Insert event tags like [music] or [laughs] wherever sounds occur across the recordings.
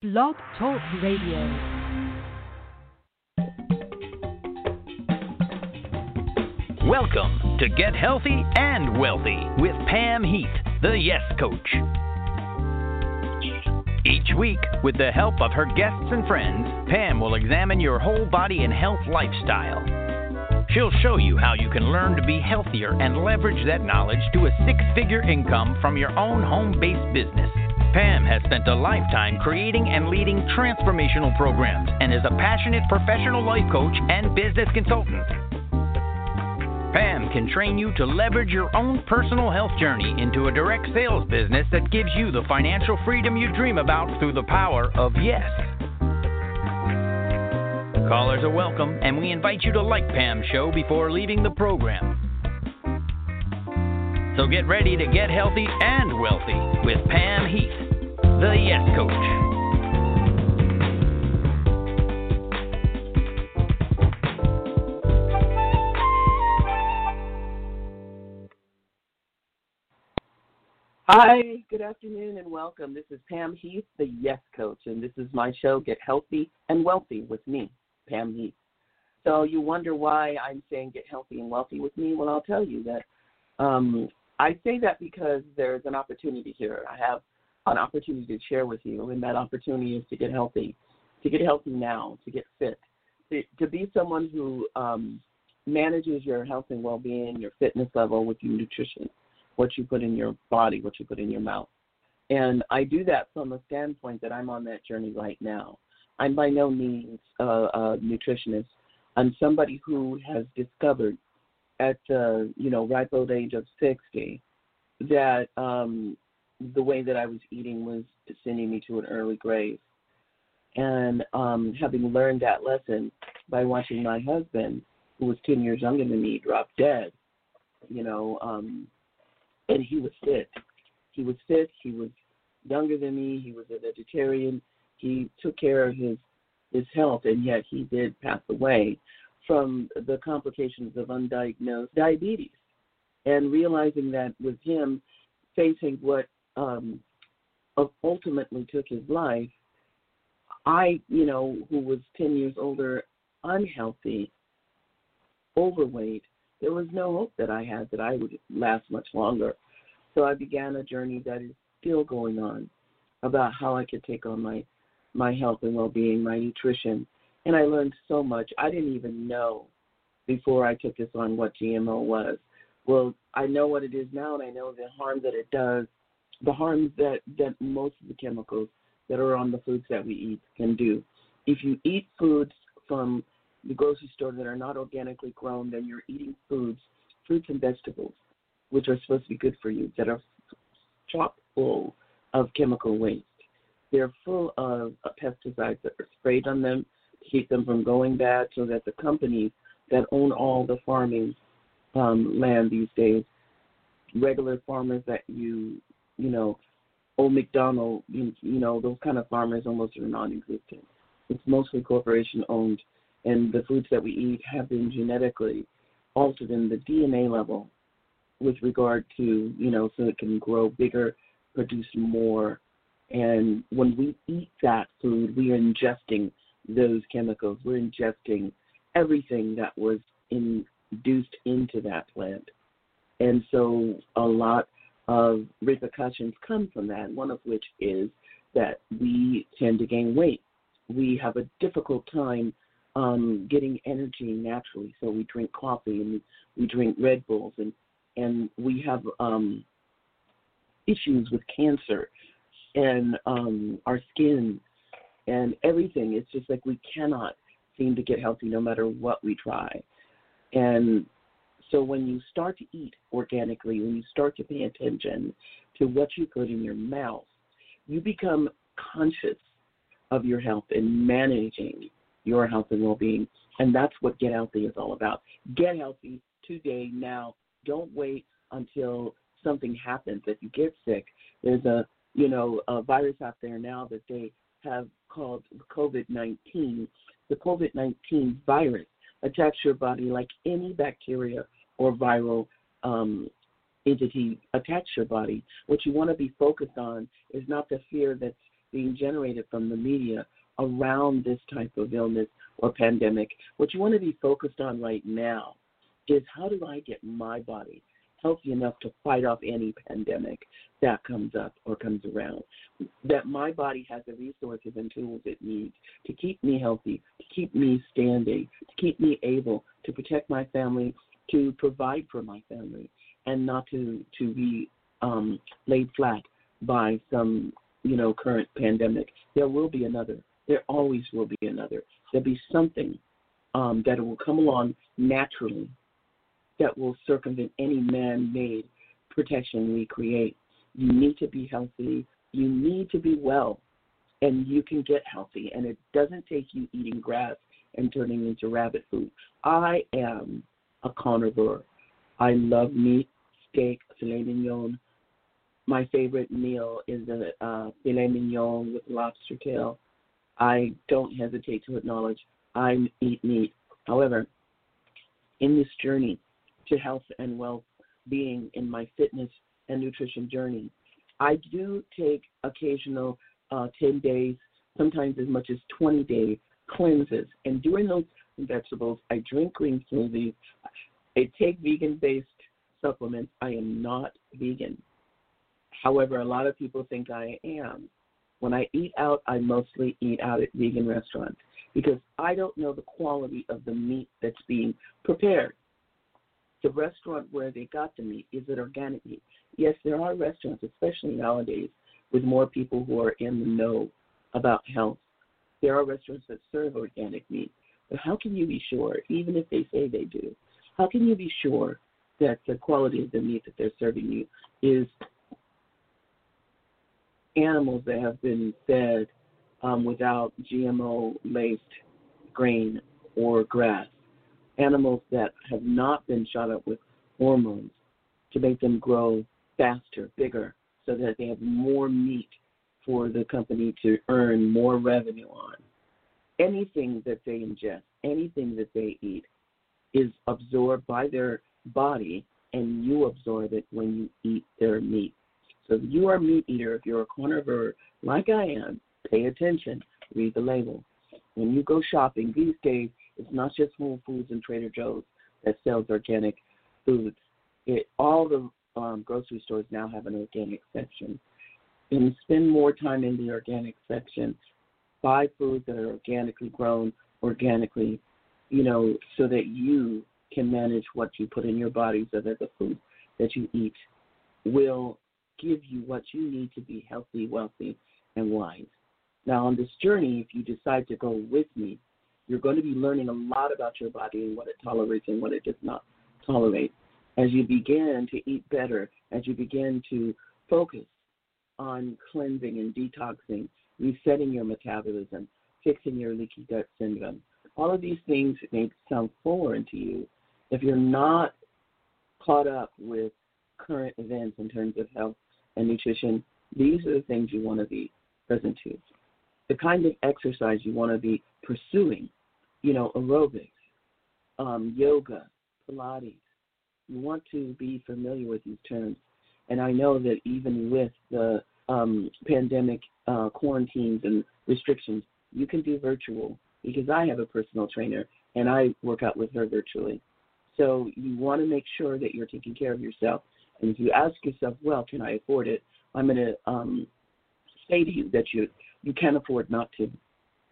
Blog Talk Radio. Welcome to Get Healthy and Wealthy with Pam Heath, the Yes Coach. Each week, with the help of her guests and friends, Pam will examine your whole body and health lifestyle. She'll show you how you can learn to be healthier and leverage that knowledge to a six figure income from your own home based business. Pam has spent a lifetime creating and leading transformational programs and is a passionate professional life coach and business consultant. Pam can train you to leverage your own personal health journey into a direct sales business that gives you the financial freedom you dream about through the power of yes. Callers are welcome, and we invite you to like Pam's show before leaving the program. So get ready to get healthy and wealthy with Pam Heath, the Yes Coach. Hi, good afternoon and welcome. This is Pam Heath, the Yes Coach, and this is my show, Get Healthy and Wealthy with me, Pam Heath. So you wonder why I'm saying get healthy and wealthy with me? Well, I'll tell you that um, I say that because there's an opportunity here. I have an opportunity to share with you, and that opportunity is to get healthy, to get healthy now, to get fit, to, to be someone who um, manages your health and well-being, your fitness level with your nutrition, what you put in your body, what you put in your mouth. And I do that from a standpoint that I'm on that journey right now. I'm by no means a, a nutritionist. I'm somebody who has discovered at the you know ripe old age of 60 that um, the way that I was eating was sending me to an early grave. And um, having learned that lesson by watching my husband, who was 10 years younger than me, drop dead, you know, um, and he was fit. He was fit. He was younger than me. He was a vegetarian. He took care of his his health, and yet he did pass away from the complications of undiagnosed diabetes. And realizing that with him facing what um, ultimately took his life, I, you know, who was 10 years older, unhealthy, overweight, there was no hope that I had that I would last much longer. So I began a journey that is still going on about how I could take on my my health and well-being, my nutrition, and I learned so much. I didn't even know before I took this on what GMO was. Well, I know what it is now, and I know the harm that it does, the harms that that most of the chemicals that are on the foods that we eat can do. If you eat foods from the grocery store that are not organically grown, then you're eating foods, fruits and vegetables, which are supposed to be good for you, that are chock full of chemical waste. They're full of uh, pesticides that are sprayed on them keep them from going bad, so that the companies that own all the farming um, land these days, regular farmers that you, you know, old McDonald, you, you know, those kind of farmers almost are non-existent. It's mostly corporation owned, and the foods that we eat have been genetically altered in the DNA level with regard to, you know, so it can grow bigger, produce more. And when we eat that food, we are ingesting those chemicals. We're ingesting everything that was induced into that plant. And so a lot of repercussions come from that, one of which is that we tend to gain weight. We have a difficult time um, getting energy naturally, so we drink coffee and we drink Red Bulls, and and we have um, issues with cancer and um, our skin and everything. It's just like we cannot seem to get healthy no matter what we try. And so when you start to eat organically, when you start to pay attention to what you put in your mouth, you become conscious of your health and managing your health and well-being. And that's what Get Healthy is all about. Get healthy today, now. Don't wait until something happens that you get sick. There's a you know a virus out there now that they have called COVID-19. The COVID-19 virus attacks your body like any bacteria or viral um, entity attacks your body. What you want to be focused on is not the fear that's being generated from the media around this type of illness or pandemic. What you want to be focused on right now is how do I get my body healthy enough to fight off any pandemic that comes up or comes around. That my body has the resources and tools it needs to keep me healthy, to keep me standing, to keep me able to protect my family, to provide for my family, and not to to be um, laid flat by some you know current pandemic. There will be another. There always will be another. There'll be something um, that will come along naturally that will circumvent any man made protection we create. You need to be healthy. You need to be well. And you can get healthy. And it doesn't take you eating grass and turning into rabbit food. I am a carnivore. I love meat, steak, filet mignon. My favorite meal is a uh, filet mignon with lobster tail. I don't hesitate to acknowledge I eat meat. However, in this journey, to health and well being in my fitness and nutrition journey. I do take occasional uh, 10 days, sometimes as much as 20 day cleanses. And during those vegetables, I drink green smoothies. I take vegan based supplements. I am not vegan. However, a lot of people think I am. When I eat out, I mostly eat out at vegan restaurants because I don't know the quality of the meat that's being prepared the restaurant where they got the meat, is it organic meat? Yes, there are restaurants, especially nowadays, with more people who are in the know about health. There are restaurants that serve organic meat. But how can you be sure, even if they say they do, how can you be sure that the quality of the meat that they're serving you is animals that have been fed um, without GMO laced grain or grass? Animals that have not been shot up with hormones to make them grow faster, bigger, so that they have more meat for the company to earn more revenue on. Anything that they ingest, anything that they eat, is absorbed by their body, and you absorb it when you eat their meat. So if you are a meat eater, if you're a carnivore like I am, pay attention, read the label. When you go shopping these days, it's not just Whole Foods and Trader Joe's that sells organic foods. It all the um, grocery stores now have an organic section. And spend more time in the organic section. Buy foods that are organically grown, organically, you know, so that you can manage what you put in your body so that the food that you eat will give you what you need to be healthy, wealthy, and wise. Now, on this journey, if you decide to go with me, you're going to be learning a lot about your body and what it tolerates and what it does not tolerate. As you begin to eat better, as you begin to focus on cleansing and detoxing, resetting your metabolism, fixing your leaky gut syndrome, all of these things may sound foreign to you. If you're not caught up with current events in terms of health and nutrition, these are the things you want to be present to. The kind of exercise you want to be pursuing you know, aerobics, um, yoga, Pilates. You want to be familiar with these terms. And I know that even with the um, pandemic uh, quarantines and restrictions, you can do virtual because I have a personal trainer and I work out with her virtually. So you want to make sure that you're taking care of yourself. And if you ask yourself, well, can I afford it? I'm going to um, say to you that you you can't afford not to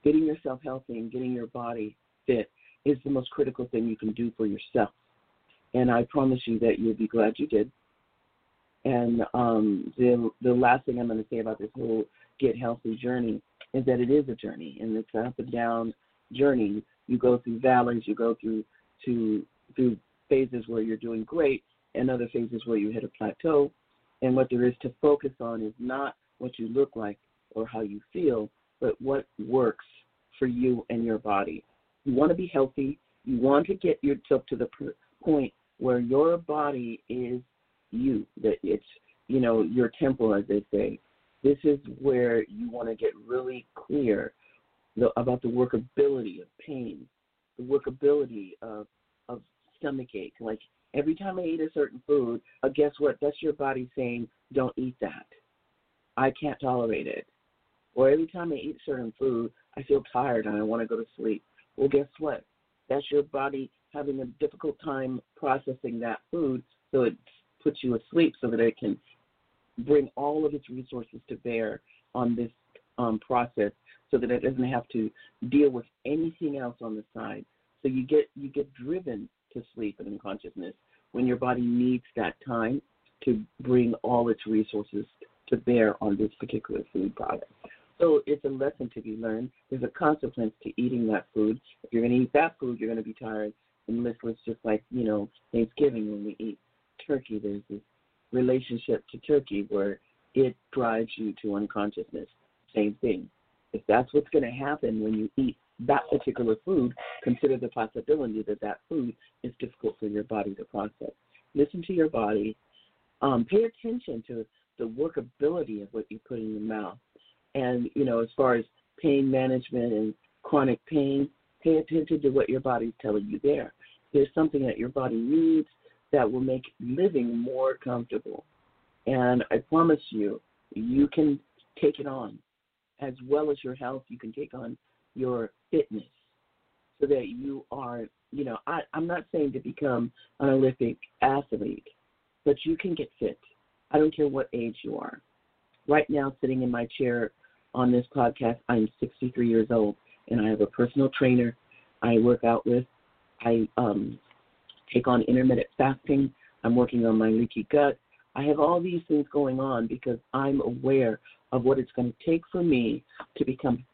getting yourself healthy and getting your body fit is the most critical thing you can do for yourself. And I promise you that you'll be glad you did. And um, the the last thing I'm going to say about this whole get healthy journey is that it is a journey, and it's an up and down journey. You go through valleys, you go through to through phases where you're doing great, and other phases where you hit a plateau. And what there is to focus on is not what you look like or how you feel, but what works for you and your body. You want to be healthy. You want to get yourself to the point where your body is you, that it's, you know, your temple, as they say. This is where you want to get really clear about the workability of pain, the workability of, of stomach ache. Like every time I eat a certain food, uh, guess what? That's your body saying, don't eat that. I can't tolerate it Or every time I eat certain food, I feel tired and I want to go to sleep. Well, guess what? That's your body having a difficult time processing that food, so it puts you asleep so that it can bring all of its resources to bear on this um, process so that it doesn't have to deal with anything else on the side. So you get you get driven to sleep and unconsciousness when your body needs that time to bring all its resources to bear on this particular food product. So it's a lesson to be learned. There's a consequence to eating that food. If you're going to eat that food, you're going to be tired and listless, just like you know Thanksgiving when we eat turkey. There's this relationship to turkey where it drives you to unconsciousness. Same thing. If that's what's going to happen when you eat that particular food, consider the possibility that that food is difficult for your body to process. Listen to your body. Um, pay attention to the workability of what you put in your mouth. And, you know, as far as pain management and chronic pain, pay attention to what your body's telling you there. There's something that your body needs that will make living more comfortable. And I promise you, you can take it on. As well as your health, you can take on your fitness so that you are, you know, I, I'm not saying to become an Olympic athlete, but you can get fit. I don't care what age you are. Right now, sitting in my chair on this podcast, I'm 63 years old, and I have a personal trainer I work out with. I um, take on intermittent fasting. I'm working on my leaky gut. I have all these things going on because I'm aware of what it's going to take for me to become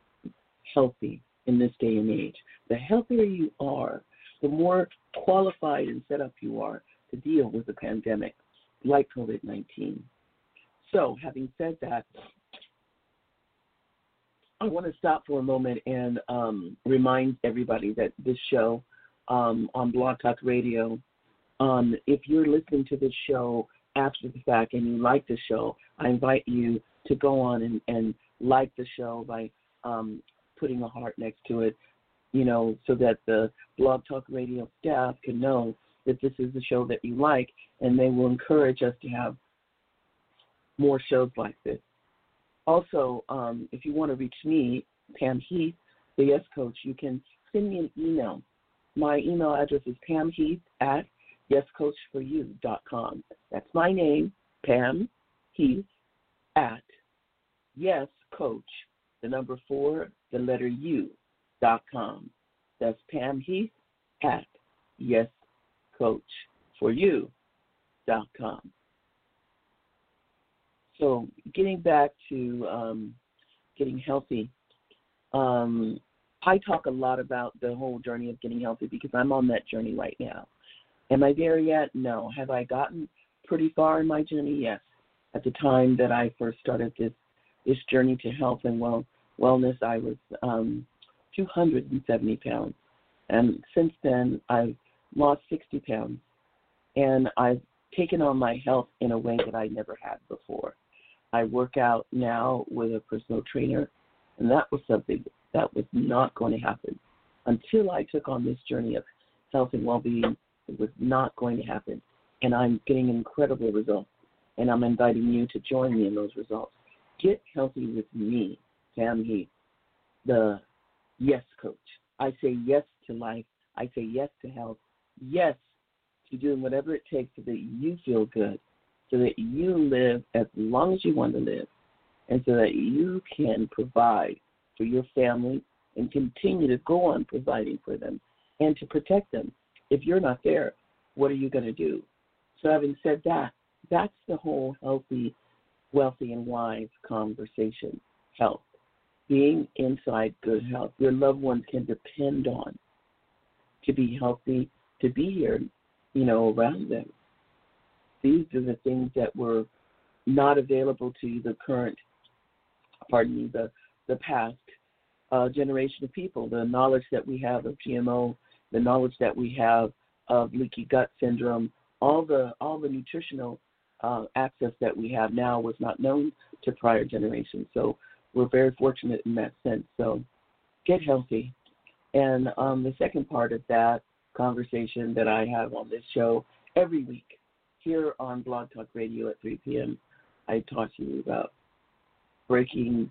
healthy in this day and age. The healthier you are, the more qualified and set up you are to deal with a pandemic like COVID 19. So, having said that, I want to stop for a moment and um, remind everybody that this show um, on Blog Talk Radio, um, if you're listening to this show after the fact and you like the show, I invite you to go on and, and like the show by um, putting a heart next to it, you know, so that the Blog Talk Radio staff can know that this is the show that you like, and they will encourage us to have more shows like this. Also, um, if you want to reach me, Pam Heath, the Yes Coach, you can send me an email. My email address is pamheath at yescoachforyou.com. That's my name, Pam Heath, at yes coach, the number four, the letter U, dot com. That's Pam Heath at yes coach for you dot com. So getting back to um, getting healthy, um, I talk a lot about the whole journey of getting healthy because I'm on that journey right now. Am I there yet? No. Have I gotten pretty far in my journey? Yes. At the time that I first started this this journey to health and well wellness, I was um, 270 pounds, and since then I've lost 60 pounds, and I've taken on my health in a way that I never had before. I work out now with a personal trainer, and that was something that was not going to happen until I took on this journey of health and well-being. It was not going to happen, and I'm getting incredible results. And I'm inviting you to join me in those results. Get healthy with me, Pam Heath, the yes coach. I say yes to life. I say yes to health. Yes to doing whatever it takes so that you feel good, so that you live as long as you want to live, and so that you can provide for your family and continue to go on providing for them and to protect them. If you're not there, what are you going to do? So, having said that, that's the whole healthy, wealthy, and wise conversation health. Being inside good health, your loved ones can depend on to be healthy, to be here, you know, around them. These are the things that were not available to the current, pardon me, the the past uh, generation of people. The knowledge that we have of GMO, the knowledge that we have of leaky gut syndrome, all the all the nutritional uh, access that we have now was not known to prior generations. So we're very fortunate in that sense. So get healthy. And um, the second part of that conversation that I have on this show every week here on Blog Talk Radio at 3 p.m., I talk to you about breaking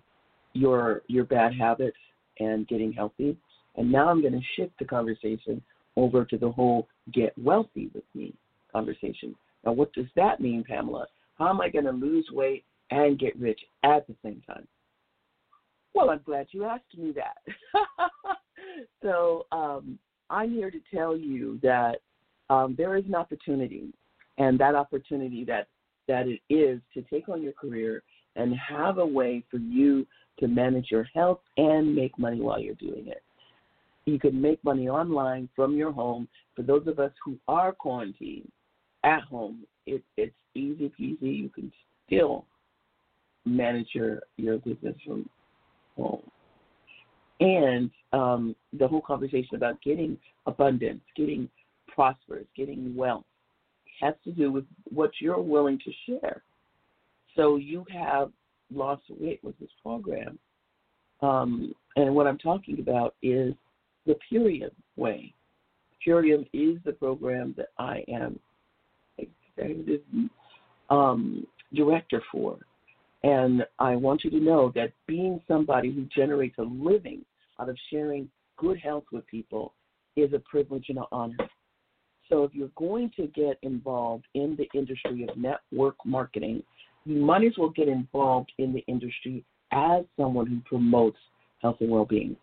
your your bad habits and getting healthy. And now I'm going to shift the conversation over to the whole get wealthy with me conversation. Now, what does that mean, Pamela? How am I going to lose weight and get rich at the same time? Well, I'm glad you asked me that. [laughs] so um, I'm here to tell you that um, there is an opportunity, and that opportunity that that it is to take on your career and have a way for you to manage your health and make money while you're doing it. You can make money online from your home. For those of us who are quarantined at home, it, it's easy peasy. You can still manage your, your business from home. And um, the whole conversation about getting abundance, getting prosperous, getting wealth has to do with what you're willing to share. So you have lost weight with this program. Um, and what I'm talking about is the Purium way. Purium is the program that I am executive um, director for. And I want you to know that being somebody who generates a living out of sharing good health with people is a privilege and an honor. So if you're going to get involved in the industry of network marketing, you might as well get involved in the industry as someone who promotes health and well-being.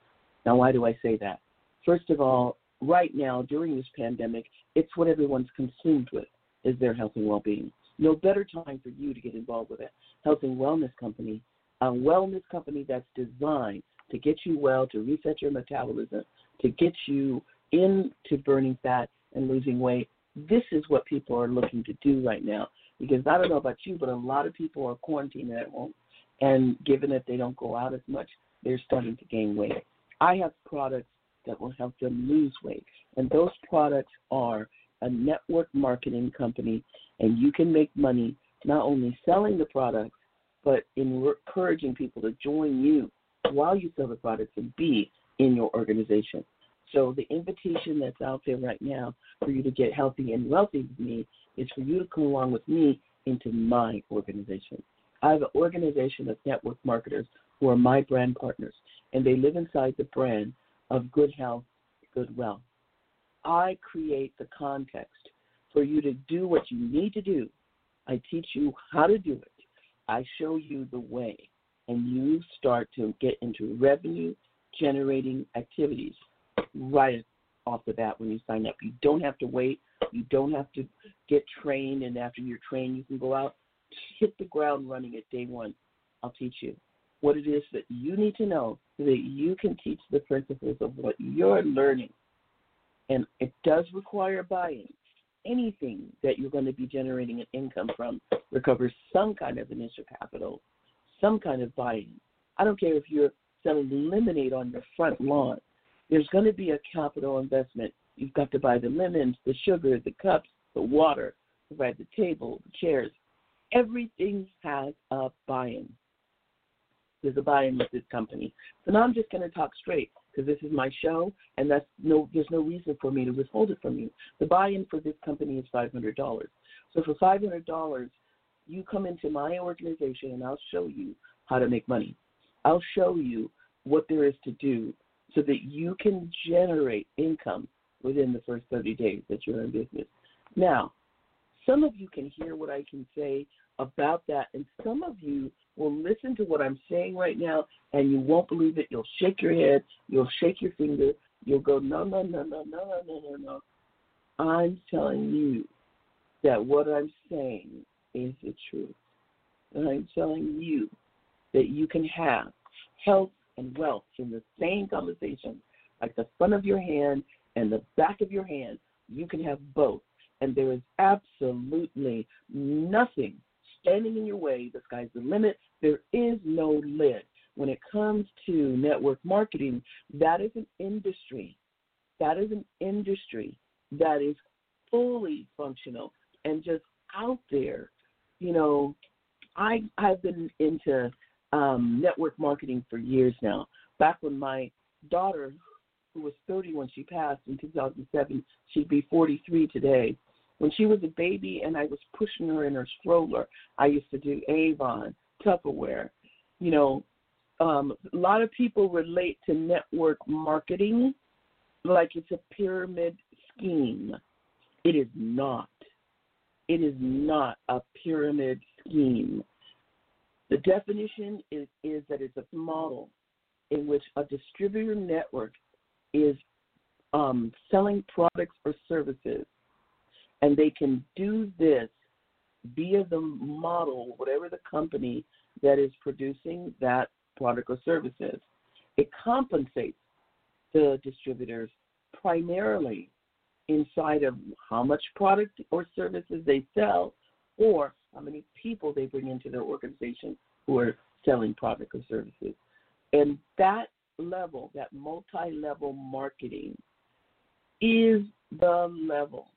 Now, why do I say that? First of all, right now during this pandemic, it's what everyone's consumed with is their health and well-being. No better time for you to get involved with a health and wellness company, a wellness company that's designed to get you well, to reset your metabolism, to get you into burning fat and losing weight. This is what people are looking to do right now. Because I don't know about you, but a lot of people are quarantined at home. And given that they don't go out as much, they're starting to gain weight. I have products that will help them lose weight. And those products are a network marketing company, and you can make money not only selling the products, but encouraging people to join you while you sell the products and be in your organization. So the invitation that's out there right now for you to get healthy and wealthy with me is for you to come along with me into my organization. I have an organization of network marketers who are my brand partners, and they live inside the brand of good health, good wealth. I create the context for you to do what you need to do. I teach you how to do it. I show you the way, and you start to get into revenue generating activities right off the bat when you sign up. You don't have to wait. You don't have to get trained, and after you're trained, you can go out, hit the ground running at day one. I'll teach you what it is that you need to know so that you can teach the principles of what you're learning. And it does require buy-in. Anything that you're going to be generating an income from recovers some kind of initial capital, some kind of buy-in. I don't care if you're selling lemonade on your front lawn there's going to be a capital investment. You've got to buy the lemons, the sugar, the cups, the water, provide the table, the chairs. Everything has a buy-in. There's a buy-in with this company. So now I'm just going to talk straight because this is my show, and that's no. There's no reason for me to withhold it from you. The buy-in for this company is five hundred dollars. So for five hundred dollars, you come into my organization, and I'll show you how to make money. I'll show you what there is to do so that you can generate income within the first 30 days that you're in business. Now, some of you can hear what I can say about that, and some of you will listen to what I'm saying right now and you won't believe it. You'll shake your head, you'll shake your finger, you'll go, no, no, no, no, no, no, no, no, no. I'm telling you that what I'm saying is the truth. And I'm telling you that you can have health and wealth in the same conversation, like the front of your hand and the back of your hand. You can have both. And there is absolutely nothing standing in your way. The sky's the limit. There is no lid. When it comes to network marketing, that is an industry. That is an industry that is fully functional and just out there. You know, I I've been into um, network marketing for years now. Back when my daughter, who was 30 when she passed in 2007, she'd be 43 today. When she was a baby and I was pushing her in her stroller, I used to do Avon, Tupperware, you know, um, a lot of people relate to network marketing like it's a pyramid scheme. It is not. It is not a pyramid scheme. The definition is, is that it's a model in which a distributor network is um, selling products or services, and they can do this via the model, whatever the company that is producing that product or services. It compensates the distributors primarily inside of how much product or services they sell or how many people they bring into their organization who are selling product or services. And that level, that multi level marketing, is the level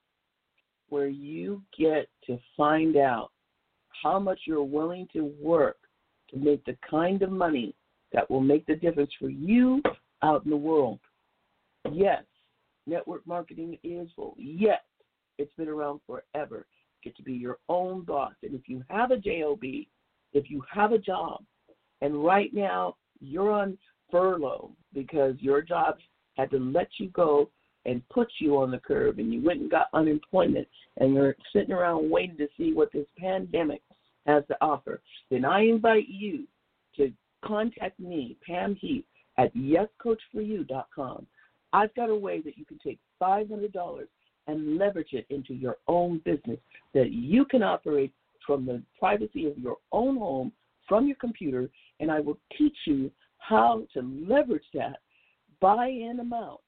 where you get to find out how much you're willing to work to make the kind of money that will make the difference for you out in the world. Yes, network marketing is full. Yes, it's been around forever. Get to be your own boss. And if you have a JOB, if you have a job, and right now you're on furlough because your job had to let you go and put you on the curb and you went and got unemployment and you're sitting around waiting to see what this pandemic has to offer, then I invite you to contact me, Pam Heath, at yescoachforyou.com. I've got a way that you can take $500 and leverage it into your own business that you can operate from the privacy of your own home from your computer, and I will teach you how to leverage that by an amount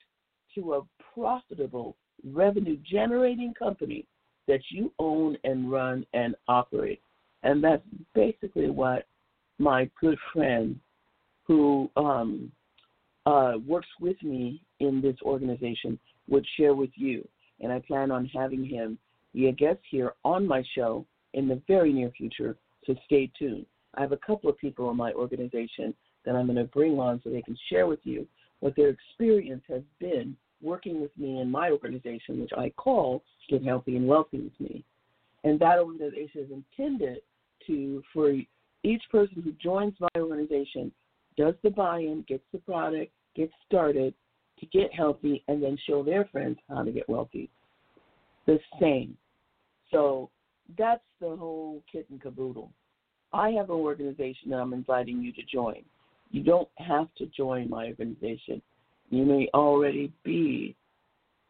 to a profitable revenue generating company that you own and run and operate. And that's basically what my good friend who um, uh, works with me in this organization would share with you. And I plan on having him be a guest here on my show in the very near future, so stay tuned. I have a couple of people in my organization that I'm going to bring on so they can share with you what their experience has been working with me in my organization, which I call Get Healthy and Wealthy with Me. And that organization is intended to, for each person who joins my organization, does the buy in, gets the product, gets started to get healthy, and then show their friends how to get wealthy. The same. So that's the whole kit and caboodle. I have an organization that I'm inviting you to join. You don't have to join my organization. You may already be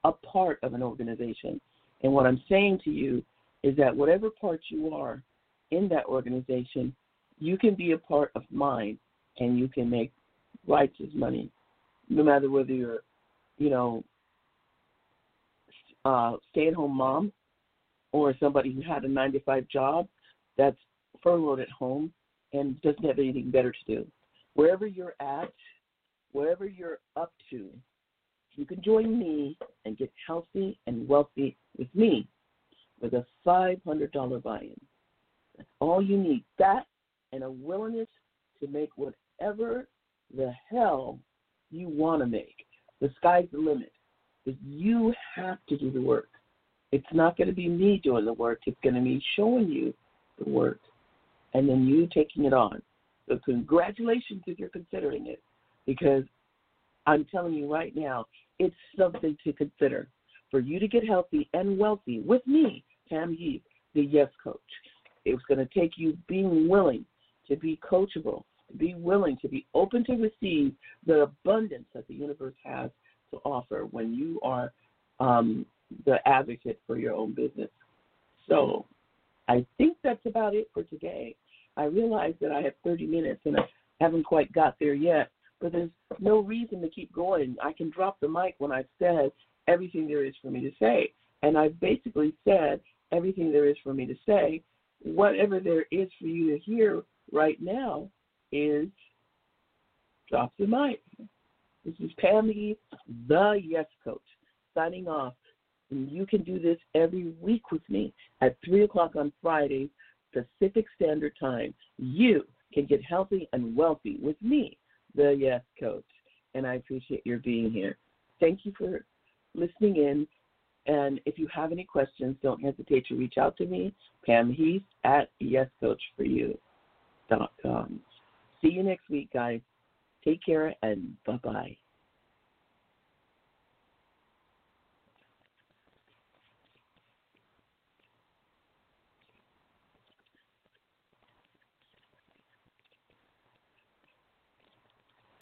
a part of an organization. And what I'm saying to you is that whatever part you are in that organization, you can be a part of mine and you can make righteous money, no matter whether you're, you know, uh, stay at home mom or somebody who had a nine to five job that's furloughed at home and doesn't have anything better to do. Wherever you're at, wherever you're up to, you can join me and get healthy and wealthy with me with a $500 buy in. That's all you need. That and a willingness to make whatever the hell you want to make. The sky's the limit. But you have to do the work. It's not going to be me doing the work, it's going to be showing you the work and then you taking it on. So, congratulations if you're considering it because I'm telling you right now, it's something to consider for you to get healthy and wealthy with me, Pam Heath, the Yes Coach. It's going to take you being willing to be coachable, be willing to be open to receive the abundance that the universe has to offer when you are um, the advocate for your own business. So I think that's about it for today. I realize that I have 30 minutes and I haven't quite got there yet, but there's no reason to keep going. I can drop the mic when I've said everything there is for me to say. And I've basically said everything there is for me to say. Whatever there is for you to hear right now is drop the mic. This is Pam Heath, the Yes Coach, signing off. And you can do this every week with me at 3 o'clock on Fridays Pacific Standard Time. You can get healthy and wealthy with me, the Yes Coach. And I appreciate your being here. Thank you for listening in. And if you have any questions, don't hesitate to reach out to me, Pam Heath at yescoachforyou.com. See you next week, guys. Take care and bye bye.